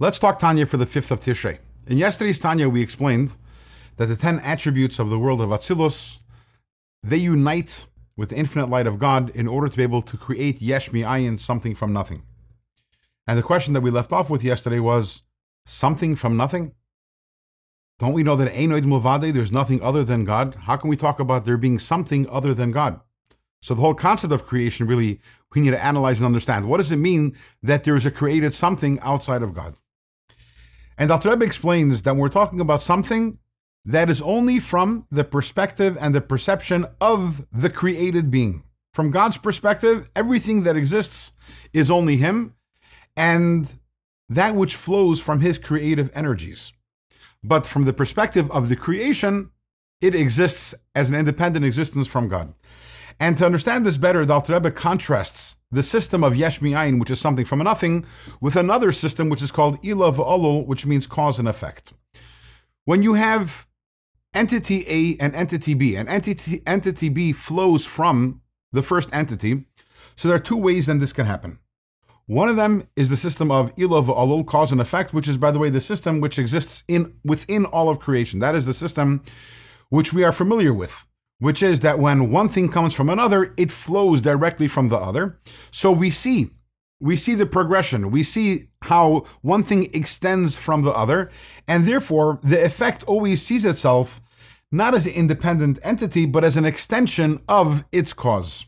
Let's talk Tanya for the 5th of Tishrei. In yesterday's Tanya, we explained that the 10 attributes of the world of Atzilus, they unite with the infinite light of God in order to be able to create Yesh Ayin, something from nothing. And the question that we left off with yesterday was something from nothing? Don't we know that Ein Od Milvado, there's nothing other than God? How can we talk about there being something other than God? So the whole concept of creation really we need to analyze and understand. What does it mean that there is a created something outside of God? And Alter Rebbe explains that we're talking about something that is only from the perspective and the perception of the created being. From God's perspective, everything that exists is only Him and that which flows from His creative energies. But from the perspective of the creation, it exists as an independent existence from God. And to understand this better, Alter Rebbe contrasts the system of Yesh Mi'ayin, which is something from nothing, with another system which is called Ilav Olul, which means cause and effect. When you have entity A and entity B, and entity, entity B flows from the first entity, so there are two ways then this can happen. One of them is the system of Ilav Olul, cause and effect, which is, by the way, the system which exists in within all of creation. That is the system which we are familiar with which is that when one thing comes from another, it flows directly from the other. So we see we see the progression. We see how one thing extends from the other, and therefore the effect always sees itself not as an independent entity, but as an extension of its cause.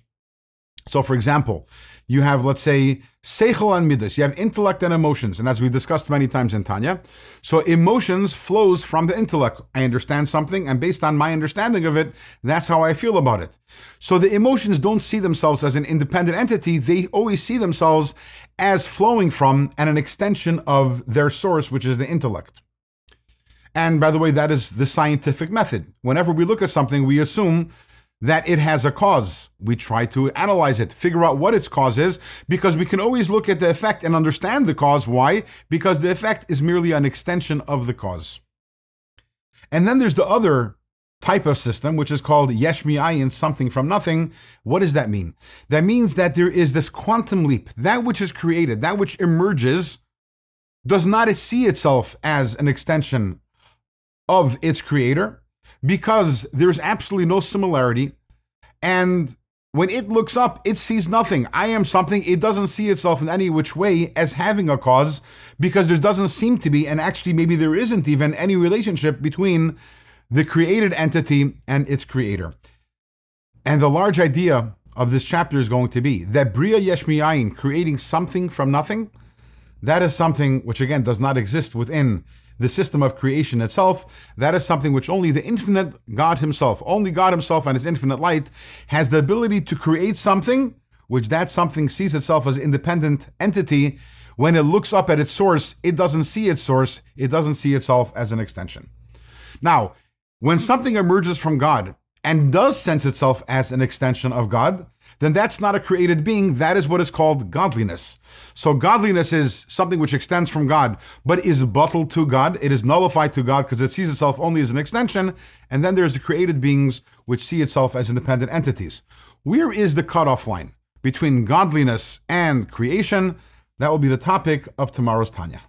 So, for example, you have, let's say, seichel and midas. You have intellect and emotions, and as we've discussed many times in Tanya, so emotions flows from the intellect. I understand something, and based on my understanding of it, that's how I feel about it. So the emotions don't see themselves as an independent entity; they always see themselves as flowing from and an extension of their source, which is the intellect. And by the way, that is the scientific method. Whenever we look at something, we assume that it has a cause. We try to analyze it, figure out what its cause is, because we can always look at the effect and understand the cause. Why? Because the effect is merely an extension of the cause. And then there's the other type of system, which is called yesh mi'ayin, something from nothing. What does that mean? That means that there is this quantum leap. That which is created, that which emerges, does not see itself as an extension of its creator because there's absolutely no similarity. And when it looks up, it sees nothing. I am something. It doesn't see itself in any which way as having a cause because there doesn't seem to be, and actually, maybe there isn't even any relationship between the created entity and its creator. And the large idea of this chapter is going to be that Bria Yesh Mi'ayin, creating something from nothing, that is something which again does not exist within the system of creation itself. That is something which only the infinite God Himself, only God Himself and His infinite light, has the ability to create something which that something sees itself as independent entity. When it looks up at its source, it doesn't see its source, it doesn't see itself as an extension. Now, when something emerges from God and does sense itself as an extension of God, then that's not a created being. That is what is called godliness. So godliness is something which extends from God, but is batel to God. It is nullified to God because it sees itself only as an extension. And then there's the created beings which see itself as independent entities. Where is the cutoff line between godliness and creation? That will be the topic of tomorrow's Tanya.